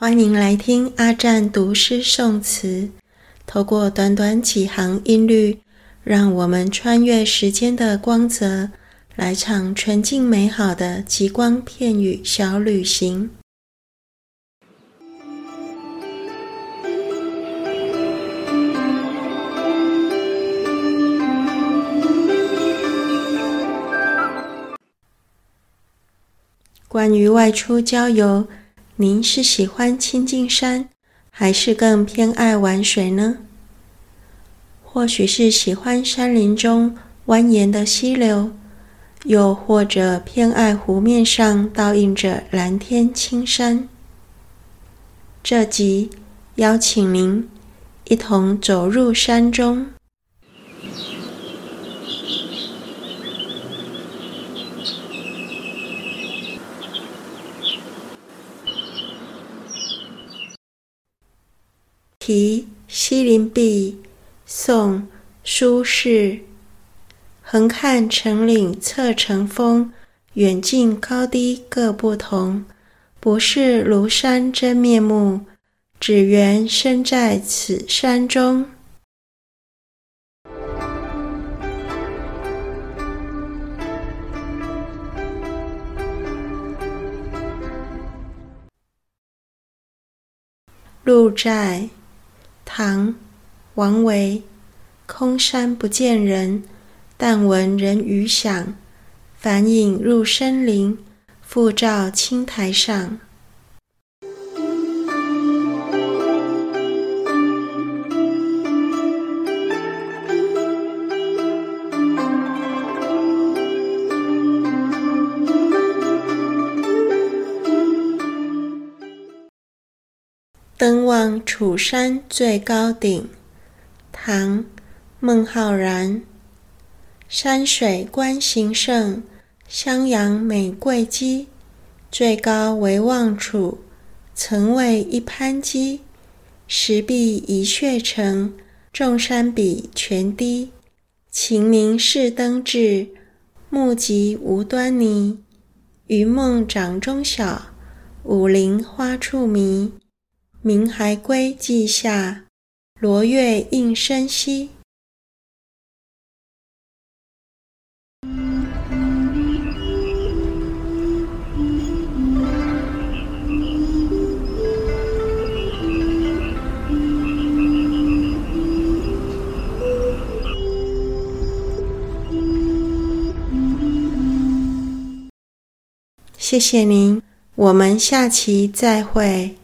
欢迎来听阿占读诗诵词，透过短短几行音律，让我们穿越时间的光泽，来场纯净美好的极光片语小旅行。关于外出郊游，您是喜欢亲近山，还是更偏爱玩水呢？或许是喜欢山林中蜿蜒的溪流，又或者偏爱湖面上倒映着蓝天青山。这集邀请您一同走入山中。题西林壁，宋·苏轼。横看成岭侧成峰，远近高低各不同。不识庐山真面目，只缘身在此山中。鹿柴。唐·王维，空山不见人，但闻人语响。返影入深林，复照青苔上。登望楚山最高顶，唐·孟浩然。山水观形胜，襄阳美贵稽。最高唯望楚，曾为一攀稽。石壁一穴成，众山比全低。晴明是灯至，目极无端倪。云梦掌中小，武陵花处迷。明还归迹下，罗月映深溪。谢谢您，我们下期再会。